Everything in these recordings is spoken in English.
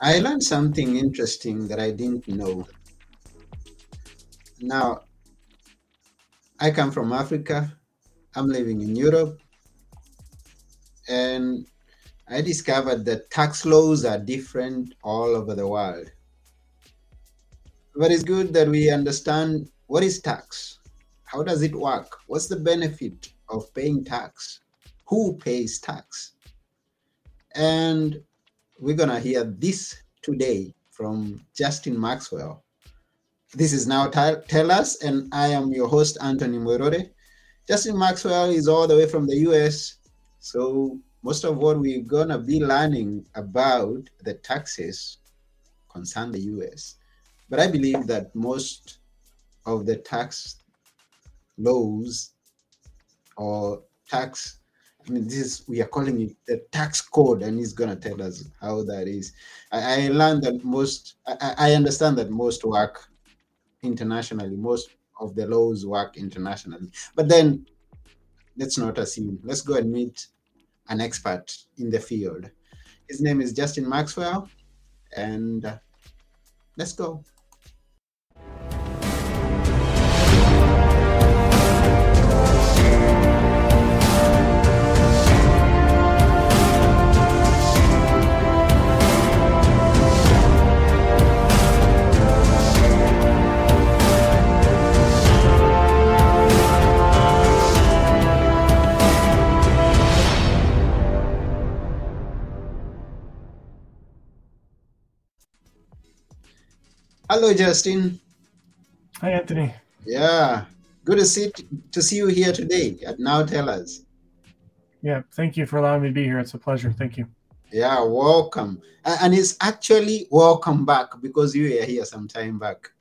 I learned something interesting that I didn't know. Now, I come from Africa. I'm living in Europe. And I discovered that tax laws are different all over the world. But it's good that we understand what is tax? How does it work? What's the benefit of paying tax? Who pays tax? And we're going to hear this today from Justin Maxwell. This is now Tell Us, and I am your host, Anthony Mwerore. Justin Maxwell is all the way from the US. So, most of what we're going to be learning about the taxes concern the US. But I believe that most of the tax laws or tax I mean, this is we are calling it the tax code, and he's gonna tell us how that is. I, I learned that most. I, I, understand that most work internationally. Most of the laws work internationally, but then let's not assume. Let's go and meet an expert in the field. His name is Justin Maxwell, and uh, let's go. Hello, Justin. Hi, Anthony. Yeah, good to see to see you here today at Now Tell Us. Yeah, thank you for allowing me to be here. It's a pleasure. Thank you. Yeah, welcome. And it's actually welcome back because you were here some time back.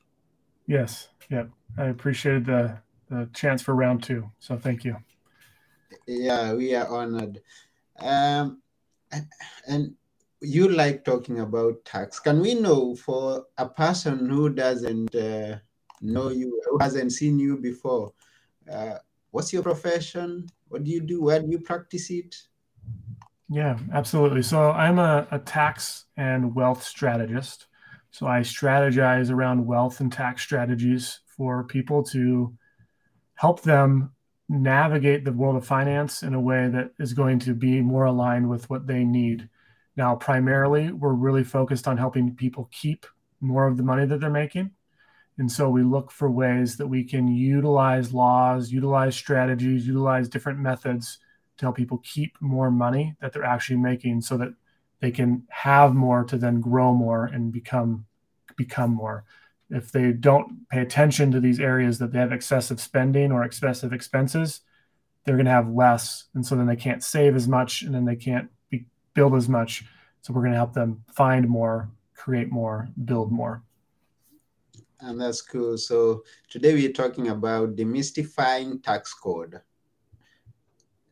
Yes. Yeah. I appreciated the the chance for round two. So thank you. Yeah, we are honored. Um, and you like talking about tax. Can we know for a person who doesn't uh, know you, who hasn't seen you before, uh, what's your profession? What do you do? Where do you practice it? Yeah, absolutely. So I'm a, a tax and wealth strategist. So I strategize around wealth and tax strategies for people to help them navigate the world of finance in a way that is going to be more aligned with what they need now, primarily, we're really focused on helping people keep more of the money that they're making. And so we look for ways that we can utilize laws, utilize strategies, utilize different methods to help people keep more money that they're actually making so that they can have more to then grow more and become become more. If they don't pay attention to these areas that they have excessive spending or excessive expenses, they're going to have less and so then they can't save as much and then they can't build as much. So we're going to help them find more, create more, build more. And that's cool. So today we're talking about demystifying tax code.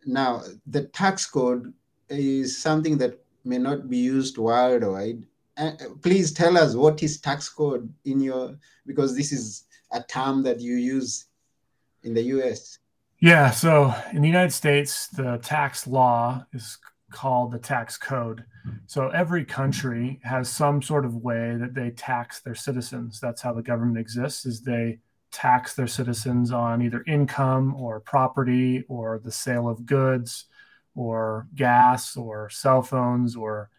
Now, the tax code is something that may not be used worldwide. Uh, please tell us what is tax code in your because this is a term that you use in the US. Yeah, so in the United States, the tax law is called the tax code. So every country has some sort of way that they tax their citizens. That's how the government exists is they tax their citizens on either income or property or the sale of goods or gas or cell phones or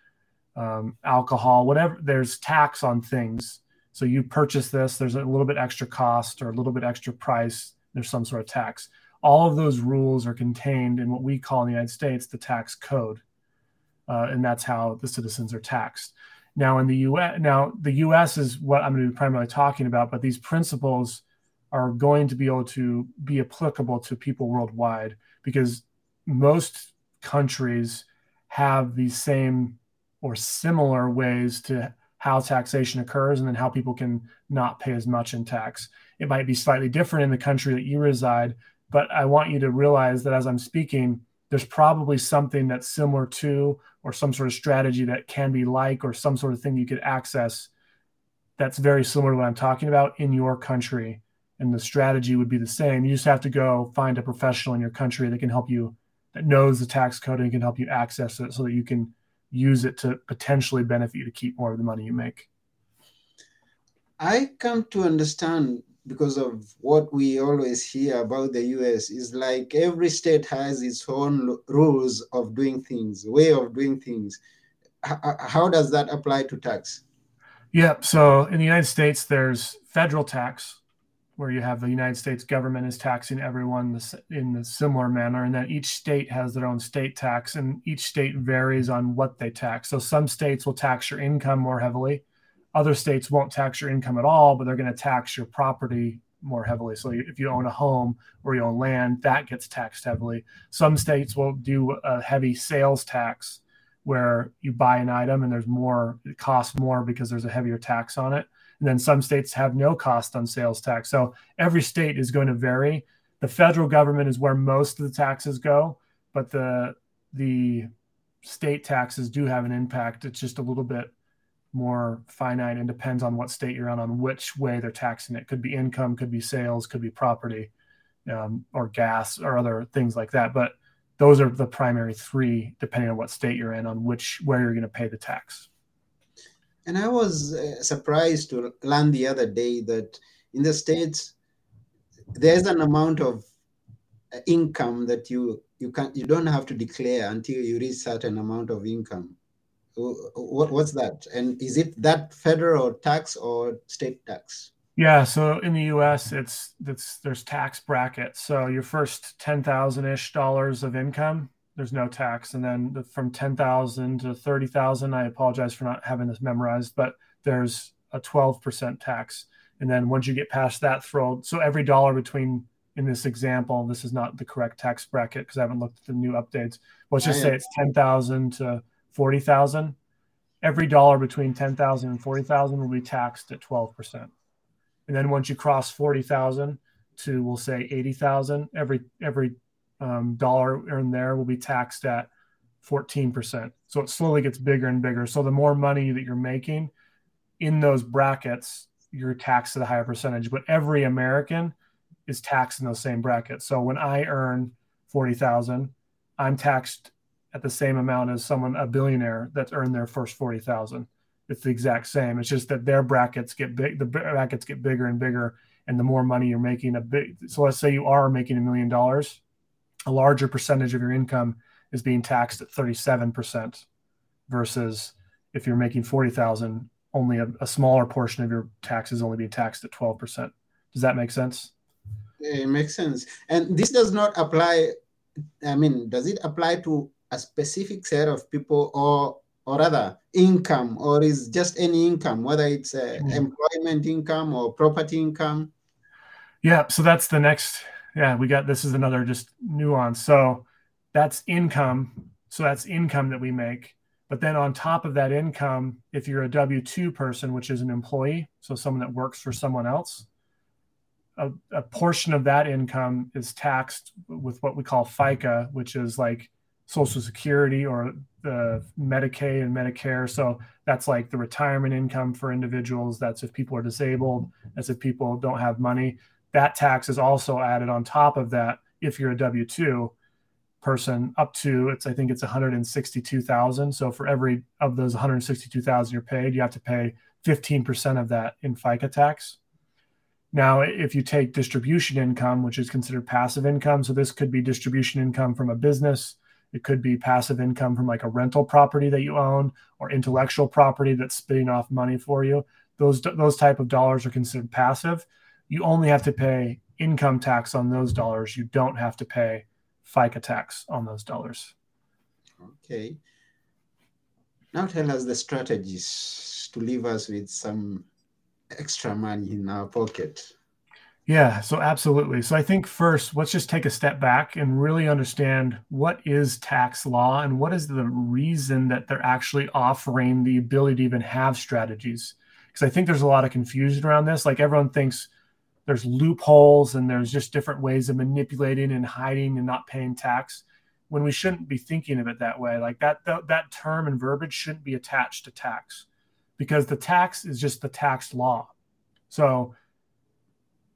um, alcohol, whatever. There's tax on things. So you purchase this, there's a little bit extra cost or a little bit extra price. There's some sort of tax all of those rules are contained in what we call in the United States the tax code, uh, and that's how the citizens are taxed. Now, in the U.S., now the U.S. is what I'm going to be primarily talking about, but these principles are going to be able to be applicable to people worldwide because most countries have these same or similar ways to how taxation occurs and then how people can not pay as much in tax. It might be slightly different in the country that you reside, but I want you to realize that as I'm speaking, there's probably something that's similar to, or some sort of strategy that can be like, or some sort of thing you could access that's very similar to what I'm talking about in your country. And the strategy would be the same. You just have to go find a professional in your country that can help you, that knows the tax code and can help you access it so that you can use it to potentially benefit you to keep more of the money you make. I come to understand because of what we always hear about the US is like every state has its own rules of doing things, way of doing things. H- how does that apply to tax? Yeah, So in the United States, there's federal tax, where you have the United States government is taxing everyone in a similar manner, and then each state has their own state tax, and each state varies on what they tax. So some states will tax your income more heavily other states won't tax your income at all, but they're going to tax your property more heavily. So if you own a home or you own land, that gets taxed heavily. Some states will do a heavy sales tax where you buy an item and there's more, it costs more because there's a heavier tax on it. And then some states have no cost on sales tax. So every state is going to vary. The federal government is where most of the taxes go, but the the state taxes do have an impact. It's just a little bit more finite and depends on what state you're on on which way they're taxing it. Could be income could be sales could be property um, or gas or other things like that. But those are the primary three depending on what state you're in on which where you're going to pay the tax. And i was uh, surprised to learn the other day that in the states there's an amount of uh, income that you you can you don't have to declare until you reach certain amount of income what, what's that? And is it that federal tax or state tax? Yeah, so in the U.S., it's it's there's tax brackets. So your first ten thousand ish dollars of income, there's no tax, and then the, from ten thousand to thirty thousand, I apologize for not having this memorized, but there's a twelve percent tax, and then once you get past that threshold, so every dollar between in this example, this is not the correct tax bracket because I haven't looked at the new updates. Let's just say it's ten thousand to 40,000, every dollar between 10,000 and 40,000 will be taxed at 12%. And then once you cross 40,000 to we'll say 80,000, every every um, dollar earned there will be taxed at 14%. So it slowly gets bigger and bigger. So the more money that you're making in those brackets, you're taxed at a higher percentage. But every American is taxed in those same brackets. So when I earn 40,000, I'm taxed at the same amount as someone a billionaire that's earned their first 40,000. It's the exact same. It's just that their brackets get big the brackets get bigger and bigger and the more money you're making a big so let's say you are making a million dollars, a larger percentage of your income is being taxed at 37% versus if you're making 40,000 only a, a smaller portion of your taxes only being taxed at 12%. Does that make sense? It makes sense. And this does not apply I mean, does it apply to a specific set of people or or rather income or is just any income whether it's uh, mm. employment income or property income? Yeah so that's the next yeah we got this is another just nuance. So that's income so that's income that we make. But then on top of that income if you're a w2 person which is an employee so someone that works for someone else a, a portion of that income is taxed with what we call fica which is like Social Security or the Medicaid and Medicare. So that's like the retirement income for individuals. That's if people are disabled. That's if people don't have money. That tax is also added on top of that if you're a W two person up to it's I think it's 162,000. So for every of those 162,000 you're paid, you have to pay 15% of that in FICA tax. Now, if you take distribution income, which is considered passive income, so this could be distribution income from a business, it could be passive income from like a rental property that you own or intellectual property that's spitting off money for you. Those those type of dollars are considered passive. You only have to pay income tax on those dollars. You don't have to pay FICA tax on those dollars. Okay. Now tell us the strategies to leave us with some extra money in our pocket. Yeah, so absolutely. So I think first, let's just take a step back and really understand what is tax law and what is the reason that they're actually offering the ability to even have strategies. Because I think there's a lot of confusion around this. Like everyone thinks there's loopholes and there's just different ways of manipulating and hiding and not paying tax when we shouldn't be thinking of it that way. Like that, that, that term and verbiage shouldn't be attached to tax because the tax is just the tax law. So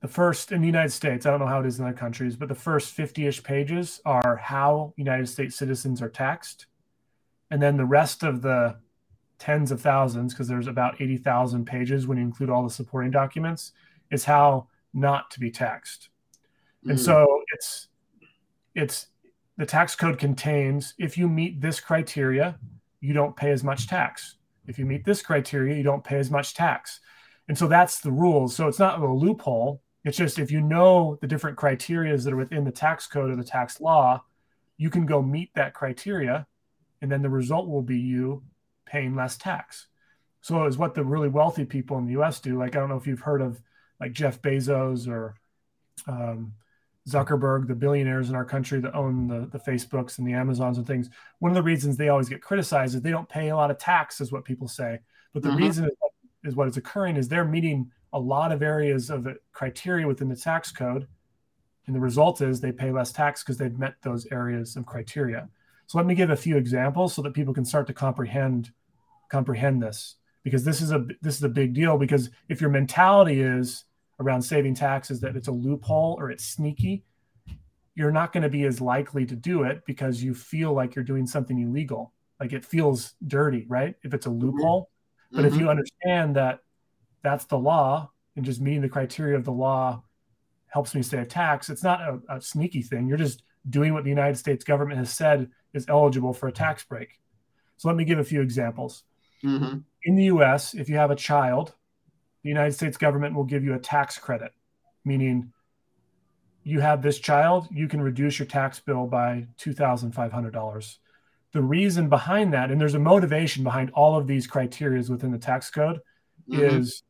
the first in the United States, I don't know how it is in other countries, but the first 50 ish pages are how United States citizens are taxed. and then the rest of the tens of thousands, because there's about 80,000 pages when you include all the supporting documents, is how not to be taxed. Mm. And so it's it's the tax code contains if you meet this criteria, you don't pay as much tax. If you meet this criteria, you don't pay as much tax. And so that's the rules. So it's not a loophole. It's just if you know the different criteria that are within the tax code or the tax law, you can go meet that criteria, and then the result will be you paying less tax. So it's what the really wealthy people in the U.S. do. Like I don't know if you've heard of like Jeff Bezos or um, Zuckerberg, the billionaires in our country that own the, the Facebooks and the Amazons and things. One of the reasons they always get criticized is they don't pay a lot of tax, is what people say. But the mm-hmm. reason is, is what is occurring is they're meeting a lot of areas of the criteria within the tax code. And the result is they pay less tax because they've met those areas of criteria. So let me give a few examples so that people can start to comprehend comprehend this because this is a this is a big deal because if your mentality is around saving taxes that it's a loophole or it's sneaky you're not going to be as likely to do it because you feel like you're doing something illegal like it feels dirty right if it's a mm-hmm. loophole mm-hmm. but if you understand that that's the law and just meeting the criteria of the law helps me save tax it's not a, a sneaky thing. You're just doing what the united states government has said is eligible for a tax break. So let me give a few examples. Mm-hmm. in the us if you have a child the united states government will give you a tax credit meaning you have this child you can reduce your tax bill by $2500 the reason behind that and there's a motivation behind all of these criteria within the tax code mm-hmm. is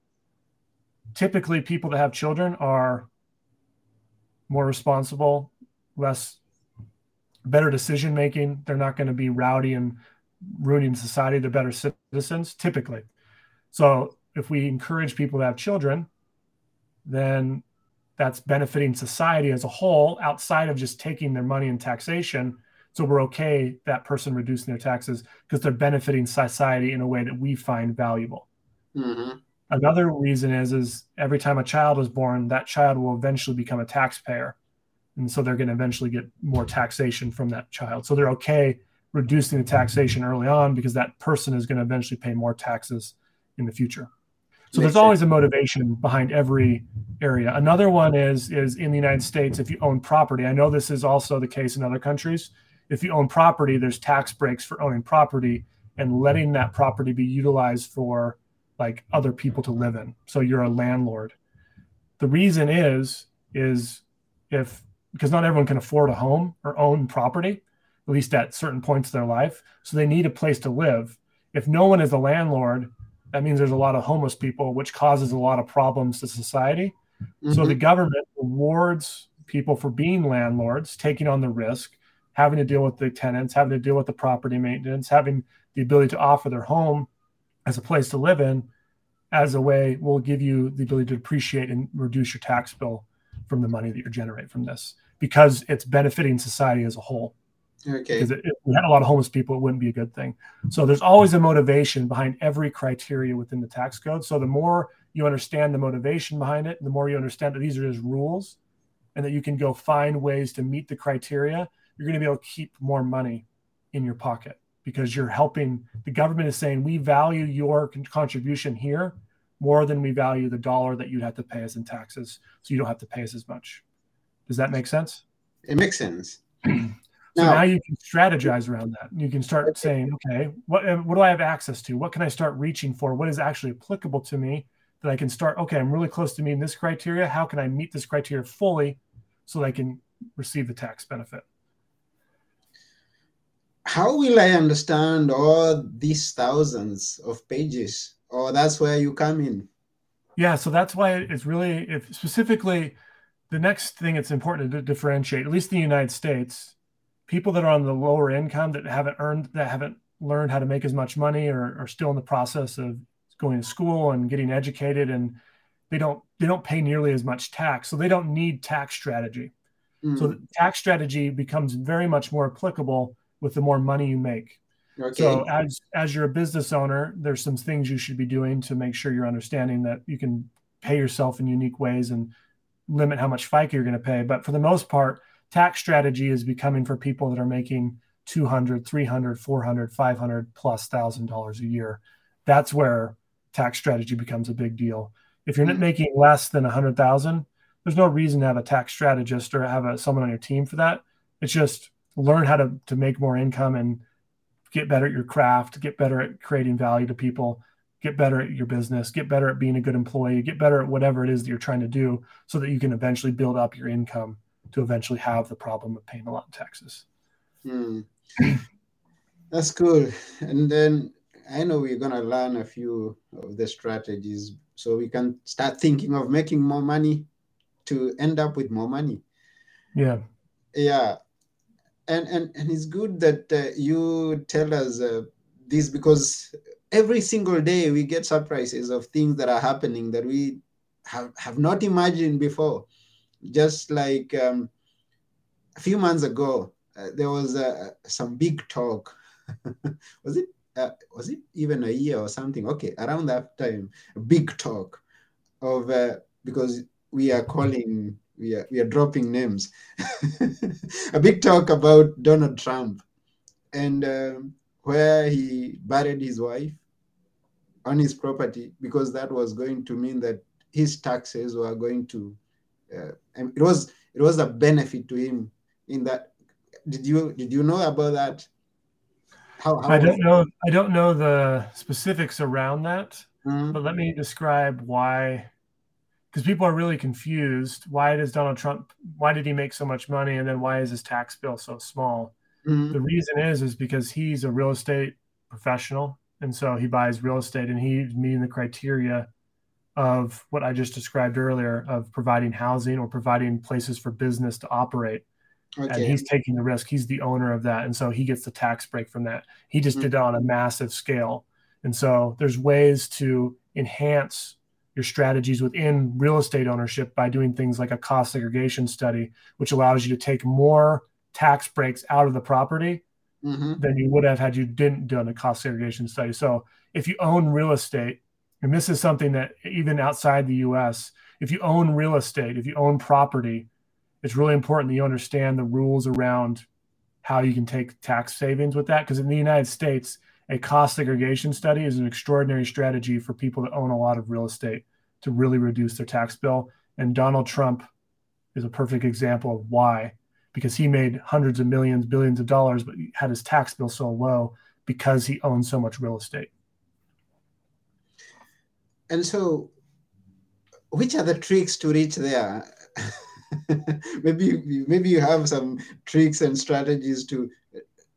typically people that have children are more responsible, less better decision making. They're not going to be rowdy and ruining society. They're better citizens, typically. So if we encourage people to have children, then that's benefiting society as a whole outside of just taking their money in taxation. So we're okay that person reducing their taxes because they're benefiting society in a way that we find valuable. Mm-hmm. Another reason is is every time a child is born, that child will eventually become a taxpayer, and so they're going to eventually get more taxation from that child. So they're okay reducing the taxation early on because that person is going to eventually pay more taxes in the future. So there's always a motivation behind every area. Another one is is in the United States if you own property. I know this is also the case in other countries. If you own property, there's tax breaks for owning property and letting that property be utilized for like other people to live in. So you're a landlord. The reason is is if because not everyone can afford a home or own property, at least at certain points of their life. So they need a place to live. If no one is a landlord, that means there's a lot of homeless people, which causes a lot of problems to society. Mm-hmm. So the government rewards people for being landlords, taking on the risk, having to deal with the tenants, having to deal with the property maintenance, having the ability to offer their home as a place to live in as a way will give you the ability to appreciate and reduce your tax bill from the money that you generate from this because it's benefiting society as a whole. Okay. Because if we had a lot of homeless people, it wouldn't be a good thing. So there's always a motivation behind every criteria within the tax code. So the more you understand the motivation behind it, the more you understand that these are just rules and that you can go find ways to meet the criteria, you're going to be able to keep more money in your pocket because you're helping the government is saying we value your contribution here more than we value the dollar that you'd have to pay us in taxes so you don't have to pay us as much. Does that make sense? It makes sense. So now, now, you can strategize around that. You can start saying okay what, what do i have access to? What can i start reaching for? What is actually applicable to me that i can start okay i'm really close to meeting this criteria. How can i meet this criteria fully so that i can receive the tax benefit how will I understand all these thousands of pages? Or that's where you come in. Yeah, so that's why it's really if specifically the next thing it's important to differentiate, at least in the United States, people that are on the lower income that haven't earned that haven't learned how to make as much money or are still in the process of going to school and getting educated and they don't they don't pay nearly as much tax so they don't need tax strategy mm. so tax strategy becomes very much more applicable with the more money you make. Okay. So as as you're a business owner, there's some things you should be doing to make sure you're understanding that you can pay yourself in unique ways and limit how much FICA you're going to pay. But for the most part, tax strategy is becoming for people that are making 200 300 400 500 plus thousand dollars a year that's where tax strategy becomes a big deal if you're mm-hmm. making less than 100000 there's no reason to have a tax strategist or have a, someone on your team for that it's just learn how to, to make more income and get better at your craft get better at creating value to people get better at your business get better at being a good employee get better at whatever it is that you're trying to do so that you can eventually build up your income to eventually have the problem of paying a lot in taxes Hmm. That's cool. And then I know we're going to learn a few of the strategies so we can start thinking of making more money to end up with more money. Yeah. Yeah. And and, and it's good that uh, you tell us uh, this because every single day we get surprises of things that are happening that we have, have not imagined before. Just like um, a few months ago, uh, there was uh, some big talk. was it? Uh, was it even a year or something? Okay, around that time, a big talk of uh, because we are calling we are we are dropping names. a big talk about Donald Trump and um, where he buried his wife on his property because that was going to mean that his taxes were going to uh, and it was it was a benefit to him in that did you did you know about that? How, how I don't know. I don't know the specifics around that, mm-hmm. but let me describe why. Because people are really confused. Why does Donald Trump? Why did he make so much money, and then why is his tax bill so small? Mm-hmm. The reason is is because he's a real estate professional, and so he buys real estate, and he's meeting the criteria of what I just described earlier of providing housing or providing places for business to operate. Okay. And he's taking the risk. He's the owner of that. And so he gets the tax break from that. He just mm-hmm. did it on a massive scale. And so there's ways to enhance your strategies within real estate ownership by doing things like a cost segregation study, which allows you to take more tax breaks out of the property mm-hmm. than you would have had you didn't done a cost segregation study. So if you own real estate, and this is something that even outside the US, if you own real estate, if you own property, it's really important that you understand the rules around how you can take tax savings with that. Because in the United States, a cost segregation study is an extraordinary strategy for people that own a lot of real estate to really reduce their tax bill. And Donald Trump is a perfect example of why, because he made hundreds of millions, billions of dollars, but had his tax bill so low because he owned so much real estate. And so, which are the tricks to reach there? maybe maybe you have some tricks and strategies to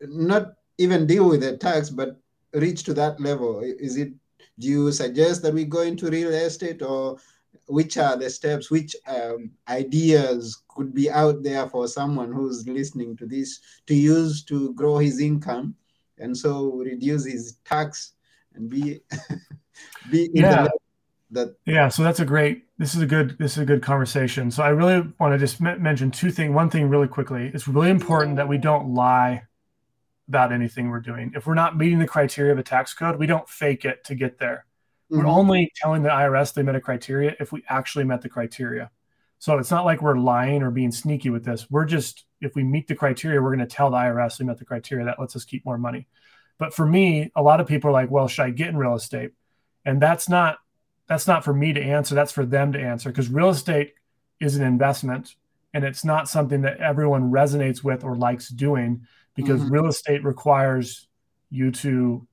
not even deal with the tax, but reach to that level. Is it? Do you suggest that we go into real estate, or which are the steps? Which um, ideas could be out there for someone who's listening to this to use to grow his income, and so reduce his tax and be be in yeah. the that yeah so that's a great this is a good this is a good conversation so i really want to just m- mention two things one thing really quickly it's really important that we don't lie about anything we're doing. If we're not meeting the criteria of a tax code we don't fake it to get there. Mm-hmm. we're only telling the irs they met a criteria if we actually met the criteria. So it's not like we're lying or being sneaky with this. We're just if we meet the criteria we're going to tell the irs we met the criteria. That lets us keep more money. But for me a lot of people are like well should i get in real estate? And that's not that's not for me to answer. That's for them to answer because real estate is an investment and it's not something that everyone resonates with or likes doing because mm-hmm. real estate requires you to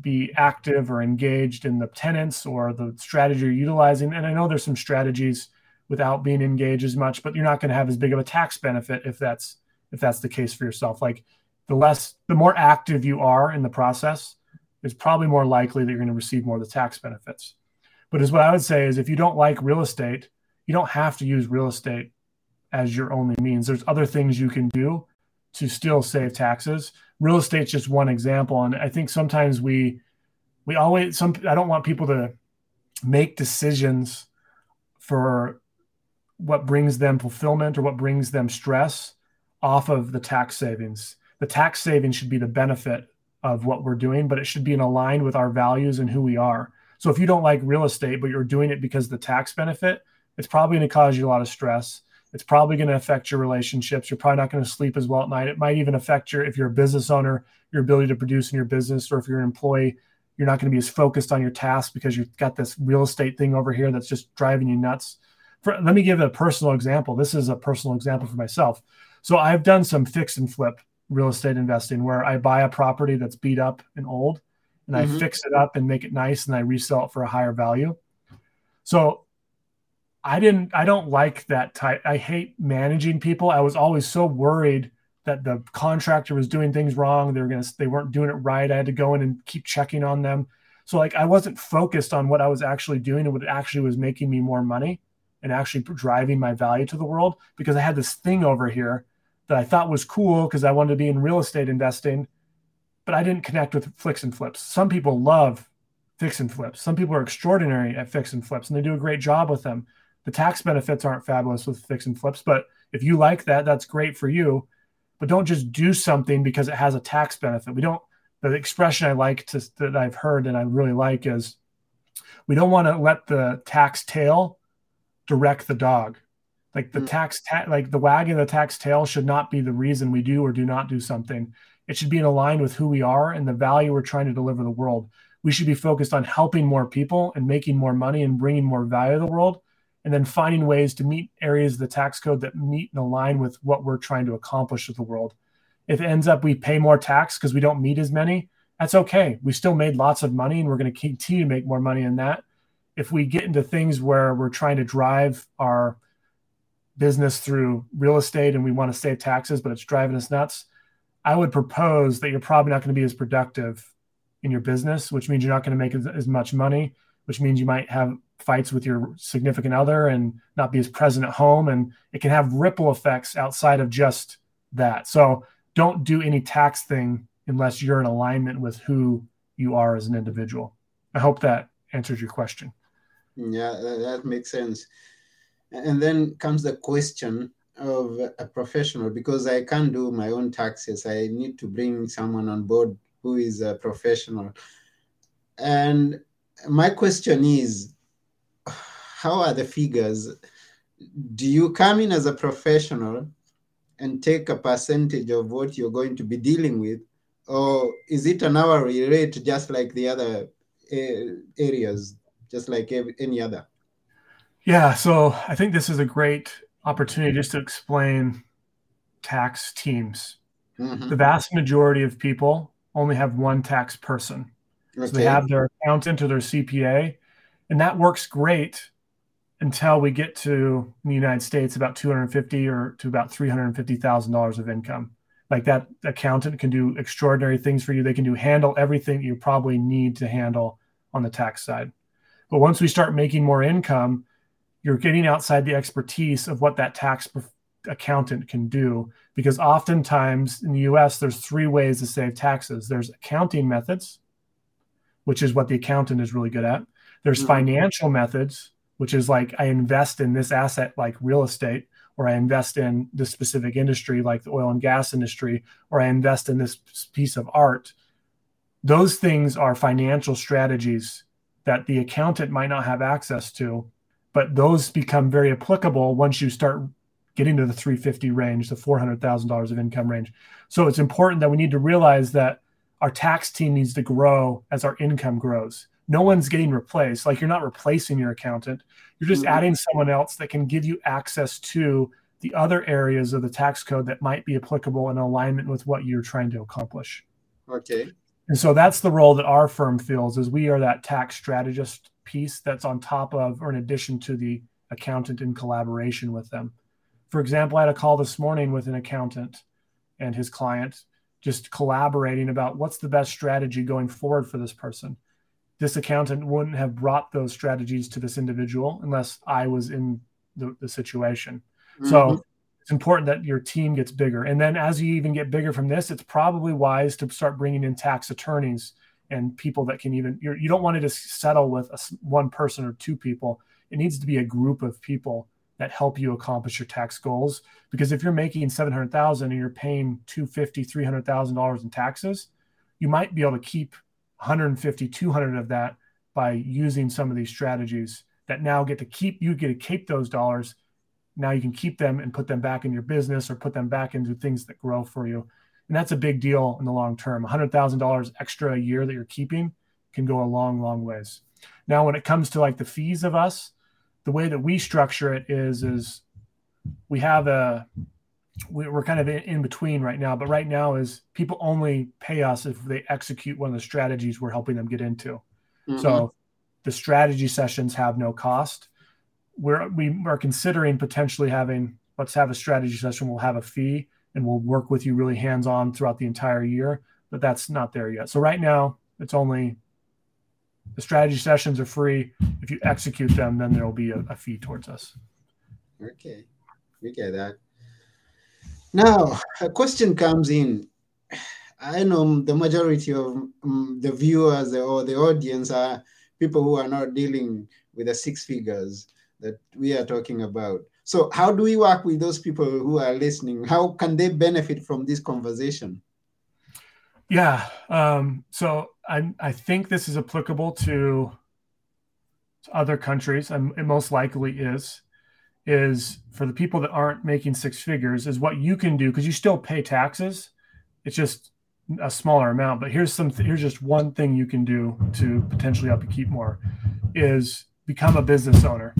be active or engaged in the tenants or the strategy you're utilizing and i know there's some strategies without being engaged as much but you're not going to have as big of a tax benefit if that's if that's the case for yourself like the less the more active you are in the process it's probably more likely that you're going to receive more of the tax benefits but as what I would say is if you don't like real estate, you don't have to use real estate as your only means. There's other things you can do to still save taxes. Real estate's just one example. And I think sometimes we we always some I don't want people to make decisions for what brings them fulfillment or what brings them stress off of the tax savings. The tax savings should be the benefit of what we're doing, but it should be in aligned with our values and who we are. So if you don't like real estate, but you're doing it because the tax benefit, it's probably going to cause you a lot of stress. It's probably going to affect your relationships. You're probably not going to sleep as well at night. It might even affect your, if you're a business owner, your ability to produce in your business, or if you're an employee, you're not going to be as focused on your task because you've got this real estate thing over here that's just driving you nuts. For, let me give a personal example. This is a personal example for myself. So I've done some fix and flip real estate investing where I buy a property that's beat up and old and mm-hmm. I fix it up and make it nice and I resell it for a higher value. So I didn't I don't like that type. I hate managing people. I was always so worried that the contractor was doing things wrong. They were gonna they weren't doing it right. I had to go in and keep checking on them. So like I wasn't focused on what I was actually doing and what actually was making me more money and actually driving my value to the world because I had this thing over here that I thought was cool because I wanted to be in real estate investing, but I didn't connect with fix and flips. Some people love fix and flips. Some people are extraordinary at fix and flips and they do a great job with them. The tax benefits aren't fabulous with fix and flips, but if you like that, that's great for you. But don't just do something because it has a tax benefit. We don't. The expression I like to that I've heard and I really like is, we don't want to let the tax tail direct the dog. Like the mm. tax, ta- like the wagging of the tax tail should not be the reason we do or do not do something. It should be in line with who we are and the value we're trying to deliver the world. We should be focused on helping more people and making more money and bringing more value to the world, and then finding ways to meet areas of the tax code that meet and align with what we're trying to accomplish with the world. If it ends up we pay more tax because we don't meet as many, that's okay. We still made lots of money and we're going to continue to make more money in that. If we get into things where we're trying to drive our business through real estate and we want to save taxes, but it's driving us nuts, I would propose that you're probably not going to be as productive in your business, which means you're not going to make as, as, much money, which means you might have fights with your significant other and not be as present at home. And it can have ripple effects outside of just that. So don't do any tax thing unless you're in alignment with who you are as an individual. I hope that answers your question. Yeah, that makes sense. And then comes the question of a professional because I can't do my own taxes. I need to bring someone on board who is a professional. And my question is how are the figures? Do you come in as a professional and take a percentage of what you're going to be dealing with? Or is it an hourly rate just like the other areas, just like any other? Yeah, so I think this is a great opportunity just to explain tax teams. Mm-hmm. The vast majority of people only have one tax person. Okay. So they have their accountant or their CPA, and that works great until we get to the United States about 250 or to about $350,000 of income. Like that accountant can do extraordinary things for you. They can do handle everything you probably need to handle on the tax side. But once we start making more income, you're getting outside the expertise of what that tax accountant can do because oftentimes in the US there's three ways to save taxes there's accounting methods which is what the accountant is really good at there's mm-hmm. financial methods which is like I invest in this asset like real estate or I invest in this specific industry like the oil and gas industry or I invest in this piece of art those things are financial strategies that the accountant might not have access to but those become very applicable once you start getting to the 350 range, the $400,000 of income range. So it's important that we need to realize that our tax team needs to grow as our income grows. No one's getting replaced. Like you're not replacing your accountant. You're just mm-hmm. adding someone else that can give you access to the other areas of the tax code that might be applicable in alignment with what you're trying to accomplish. Okay. And so that's the role that our firm fills is we are that tax strategist piece that's on top of or in addition to the accountant in collaboration with them. For example, I had a call this morning with an accountant and his client just collaborating about what's the best strategy going forward for this person. This accountant wouldn't have brought those strategies to this individual unless I was in the, the situation. Mm-hmm. So it's important that your team gets bigger. And then as you even get bigger from this, it's probably wise to start bringing in tax attorneys and people that can even you're, you do not want to just settle with a, one person or two people it needs to be a group of people that help you accomplish your tax goals because if you're making 700000 and you're paying 250 300000 dollars in taxes you might be able to keep 150 200 of that by using some of these strategies that now get to keep you get to keep those dollars now you can keep them and put them back in your business or put them back into things that grow for you. And that's a big deal in the long term. $100,000 extra a year that you're keeping can go a long, long ways. Now, when it comes to like the fees of us, the way that we structure it is, is we have a, we're kind of in between right now, but right now is people only pay us if they execute one of the strategies we're helping them get into. Mm-hmm. So the strategy sessions have no cost. We're we are considering potentially having let's have a strategy session. We'll have a fee and we'll work with you really hands on throughout the entire year. But that's not there yet. So right now it's only the strategy sessions are free. If you execute them, then there will be a, a fee towards us. Okay, we get that. Now a question comes in. I know the majority of um, the viewers or the audience are people who are not dealing with the six figures that we are talking about. So, how do we work with those people who are listening? How can they benefit from this conversation? Yeah. Um, so, I, I think this is applicable to, to other countries, and it most likely is. Is for the people that aren't making six figures, is what you can do because you still pay taxes. It's just a smaller amount. But here's some. Here's just one thing you can do to potentially help you keep more. Is become a business owner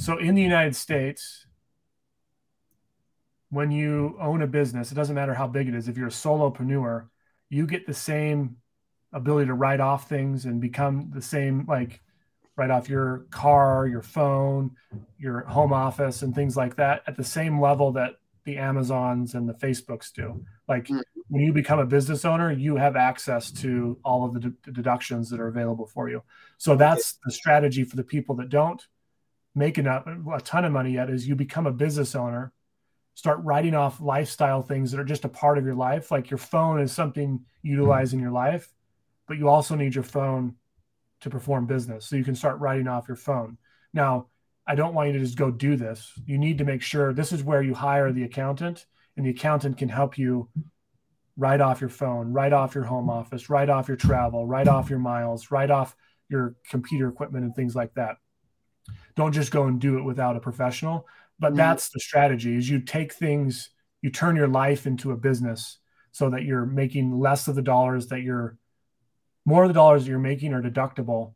so in the United States, when you own a business, it doesn't matter how big it is. If you're a solopreneur, you get the same ability to write off things and become the same, like write off your car, your phone, your home office, and things like that at the same level that the Amazons and the Facebooks do. Like mm-hmm. when you become a business owner, you have access to all of the, d- deductions that are available for you. So that's the strategy for the people that don't make a, a ton of money yet is you become a business owner start writing off lifestyle things that are just a part of your life like your phone is something you utilize in your life but you also need your phone to perform business. So you can start writing off your phone. Now i don't want you to just go do this. You need to make sure this is where you hire the accountant and the accountant can help you write off your phone write off your home office write off your travel write off your miles write off your computer equipment and things like that. Don't just go and do it without a professional but mm-hmm. that's the strategy is you take things you turn your life into a business so that you're making less of the dollars that you're more of the dollars that you're making are deductible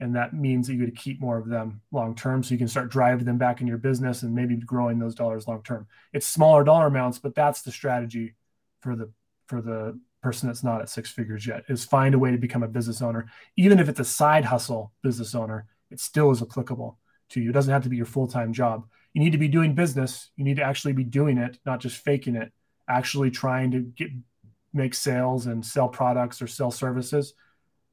and that means that you get to keep more of them long term so you can start driving them back in your business and maybe growing those dollars long term it's smaller dollar amounts but that's the strategy for the for the person that's not at six figures yet is find a way to become a business owner even if it's a side hustle business owner it still is applicable to you. It doesn't have to be your full time job. You need to be doing business. You need to actually be doing it, not just faking it, actually trying to get make sales and sell products or sell services.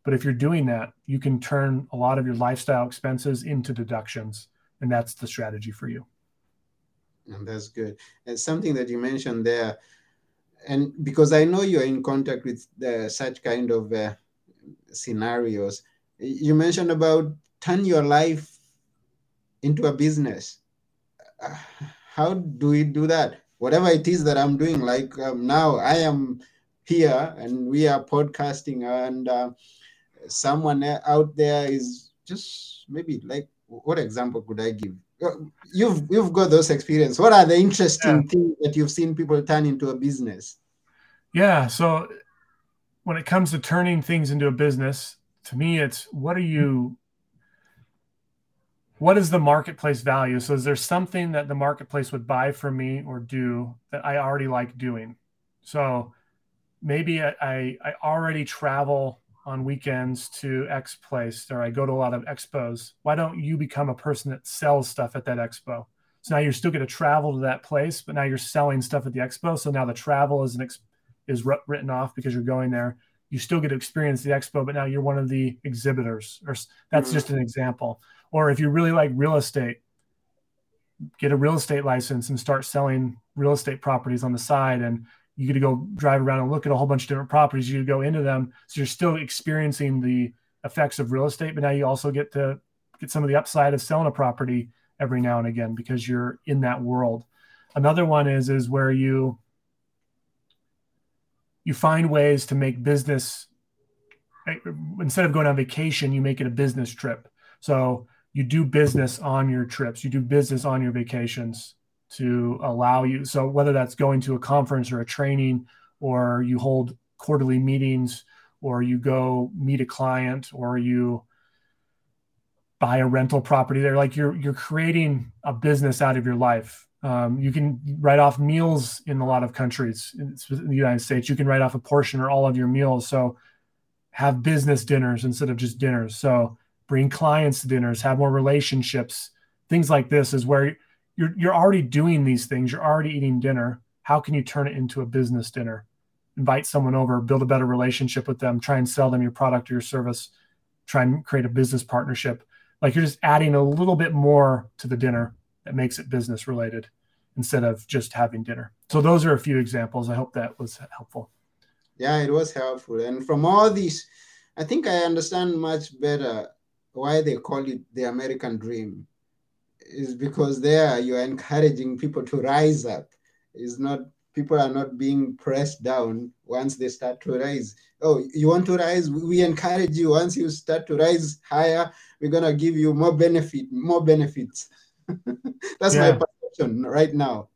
But if you're doing that, you can turn a lot of your lifestyle expenses into deductions. And that's the strategy for you. And that's good. And something that you mentioned there, and because I know you're in contact with the, such kind of uh, scenarios, you mentioned about turn your life into a business. Uh, how do we do that? Whatever it is that I'm doing, like um, now I am here and we are podcasting, and uh, someone out there is just maybe like what example could I give? Uh, you've you've got those experience. What are the interesting yeah. things that you've seen people turn into a business? Yeah. So when it comes to turning things into a business, to me, it's what are you what is the marketplace value? So is there something that the marketplace would buy from me or do that I already like doing? So maybe I, I already travel on weekends to X place or I go to a lot of expos. Why don't you become a person that sells stuff at that expo? So now you're still going to travel to that place, but now you're selling stuff at the expo. So now the travel is an ex- is written off because you're going there. You still get to experience the expo, but now you're one of the exhibitors. Or that's mm-hmm. just an example. Or if you really like real estate, get a real estate license and start selling real estate properties on the side. And you get to go drive around and look at a whole bunch of different properties. You go into them. So you're still experiencing the effects of real estate, but now you also get to get some of the upside of selling a property every now and again because you're in that world. Another one is is where you you find ways to make business instead of going on vacation, you make it a business trip. So you do business on your trips, you do business on your vacations to allow you. So whether that's going to a conference or a training, or you hold quarterly meetings, or you go meet a client, or you buy a rental property there, like you're you're creating a business out of your life. Um, you can write off meals in a lot of countries in the United States. You can write off a portion or all of your meals. So have business dinners instead of just dinners. So bring clients to dinners, have more relationships, things like this is where you're you're already doing these things. You're already eating dinner. How can you turn it into a business dinner? Invite someone over, build a better relationship with them, try and sell them your product or your service, try and create a business partnership. Like you're just adding a little bit more to the dinner that makes it business related instead of just having dinner. So those are a few examples. I hope that was helpful. Yeah, it was helpful. And from all these, I think I understand much better why they call it the American dream is because there you are encouraging people to rise up. Is not people are not being pressed down once they start to rise. Oh, you want to rise? We encourage you. Once you start to rise higher, we're gonna give you more benefit, more benefits. That's yeah. my perception right now.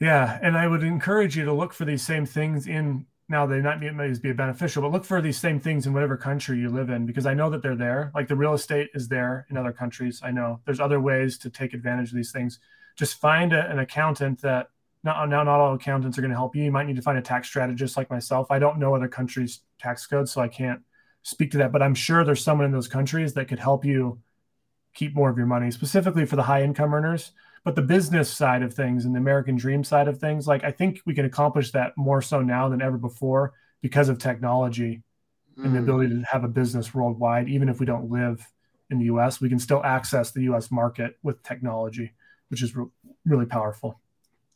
Yeah, and I would encourage you to look for these same things in now they not may be beneficial, but look for these same things in whatever country you live in because I know that they're there. Like the real estate is there in other countries. I know there's other ways to take advantage of these things. Just find a, an accountant that not now not all accountants are going to help you. You might need to find a tax strategist like myself. I don't know other countries' tax codes, so I can't speak to that. But I'm sure there's someone in those countries that could help you keep more of your money, specifically for the high income earners but the business side of things and the American dream side of things, like I think we can accomplish that more so now than ever before because of technology mm. and the hmm. ability to have a business worldwide. Even if we don't live in the US, we can still access the US market with technology, which is re- really powerful.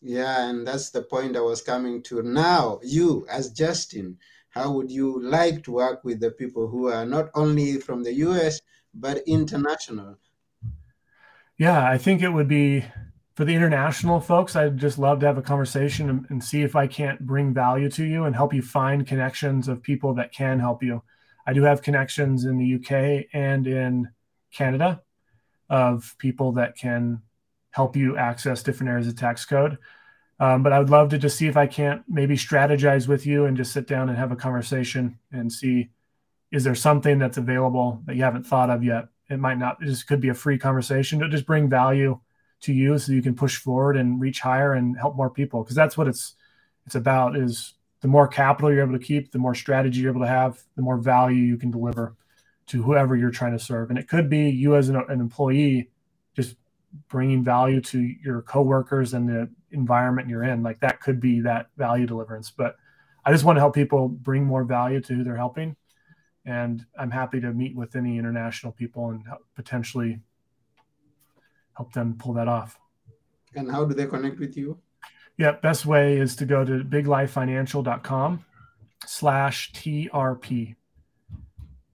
Yeah, and that's the point I was coming to. Now, you as Justin, how would you like to work with the people who are not only from the US but international? Yeah, I think it would be for the international folks. I'd just love to have a conversation and, and, see if I can't bring value to you and help you find connections of people that can help you. I do have connections in the UK and in Canada of people that can help you access different areas of tax code. Um, but I would love to just see if I can't maybe strategize with you and just sit down and have a conversation and see is there something that's available that you haven't thought of yet it might not, just could be a free conversation to just bring value to you so you can push forward and reach higher and help more people. Cause that's what it's, it's about is the more capital you're able to keep, the more strategy you're able to have, the more value you can deliver to whoever you're trying to serve. And it could be you as an, an employee, just bringing value to your coworkers and the environment you're in. Like that could be that value deliverance. But I just want to help people bring more value to who they're helping and I'm happy to meet with any international people and potentially help them pull that off. And how do they connect with you? Yeah, best way is to go to biglifefinancial.com slash TRP.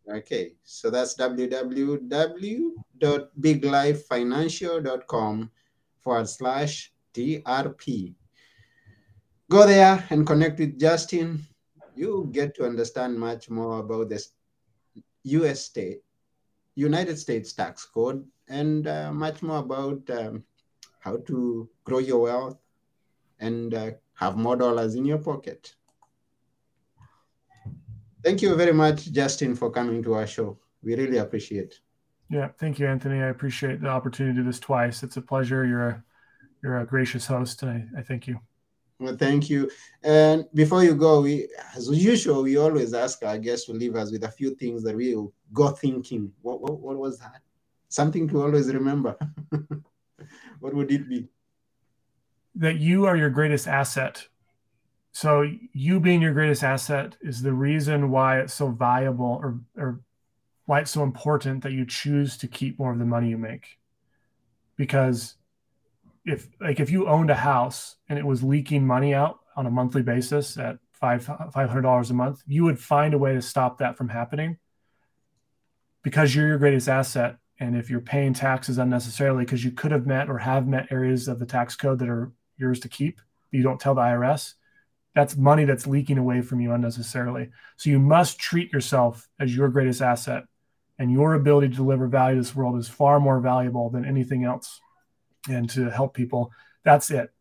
Okay, so that's www.biglifefinancial.com forward slash TRP. Go there and connect with Justin. You get to understand much more about this US state, United States tax code, and uh, much more about um, how to grow your wealth and uh, have more dollars in your pocket. Thank you very much, Justin, for coming to our show. We really appreciate. Yeah, thank you, Anthony. I appreciate the opportunity to do this twice. It's a pleasure. You're a you're a gracious host, and I, I thank you. Well, thank you. And before you go, we, as usual, we always ask our guests to leave us with a few things that we go thinking. What, what, what was that? Something to always remember. what would it be? That you are your greatest asset. So you being your greatest asset is the reason why it's so valuable or, or why it's so important that you choose to keep more of the money you make. Because if like if you owned a house and it was leaking money out on a monthly basis at five five hundred dollars a month, you would find a way to stop that from happening because you're your greatest asset. And if you're paying taxes unnecessarily because you could have met or have met areas of the tax code that are yours to keep, you don't tell the IRS, that's money that's leaking away from you unnecessarily. So you must treat yourself as your greatest asset and your ability to deliver value to this world is far more valuable than anything else and to help people that's it.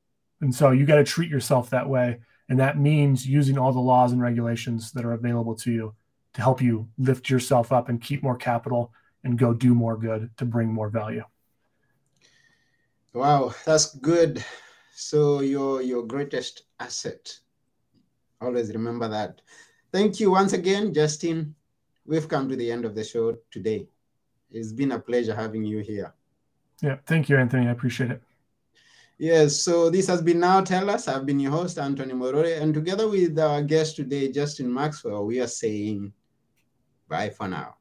And so you got to treat yourself that way. And that means using all the laws and regulations that are available to you to help you lift yourself up and keep more capital and go do more good to bring more value. Wow that's good. So your your greatest asset always remember that. Thank you once again justin. We've come to the end of the show today. It's been a pleasure having you here. Yeah, thank you, Anthony. I appreciate it. Yes, so this has been Now Tell Us. I've been your host, Anthony Morore, and together with our guest today, Justin Maxwell, we are saying bye for now.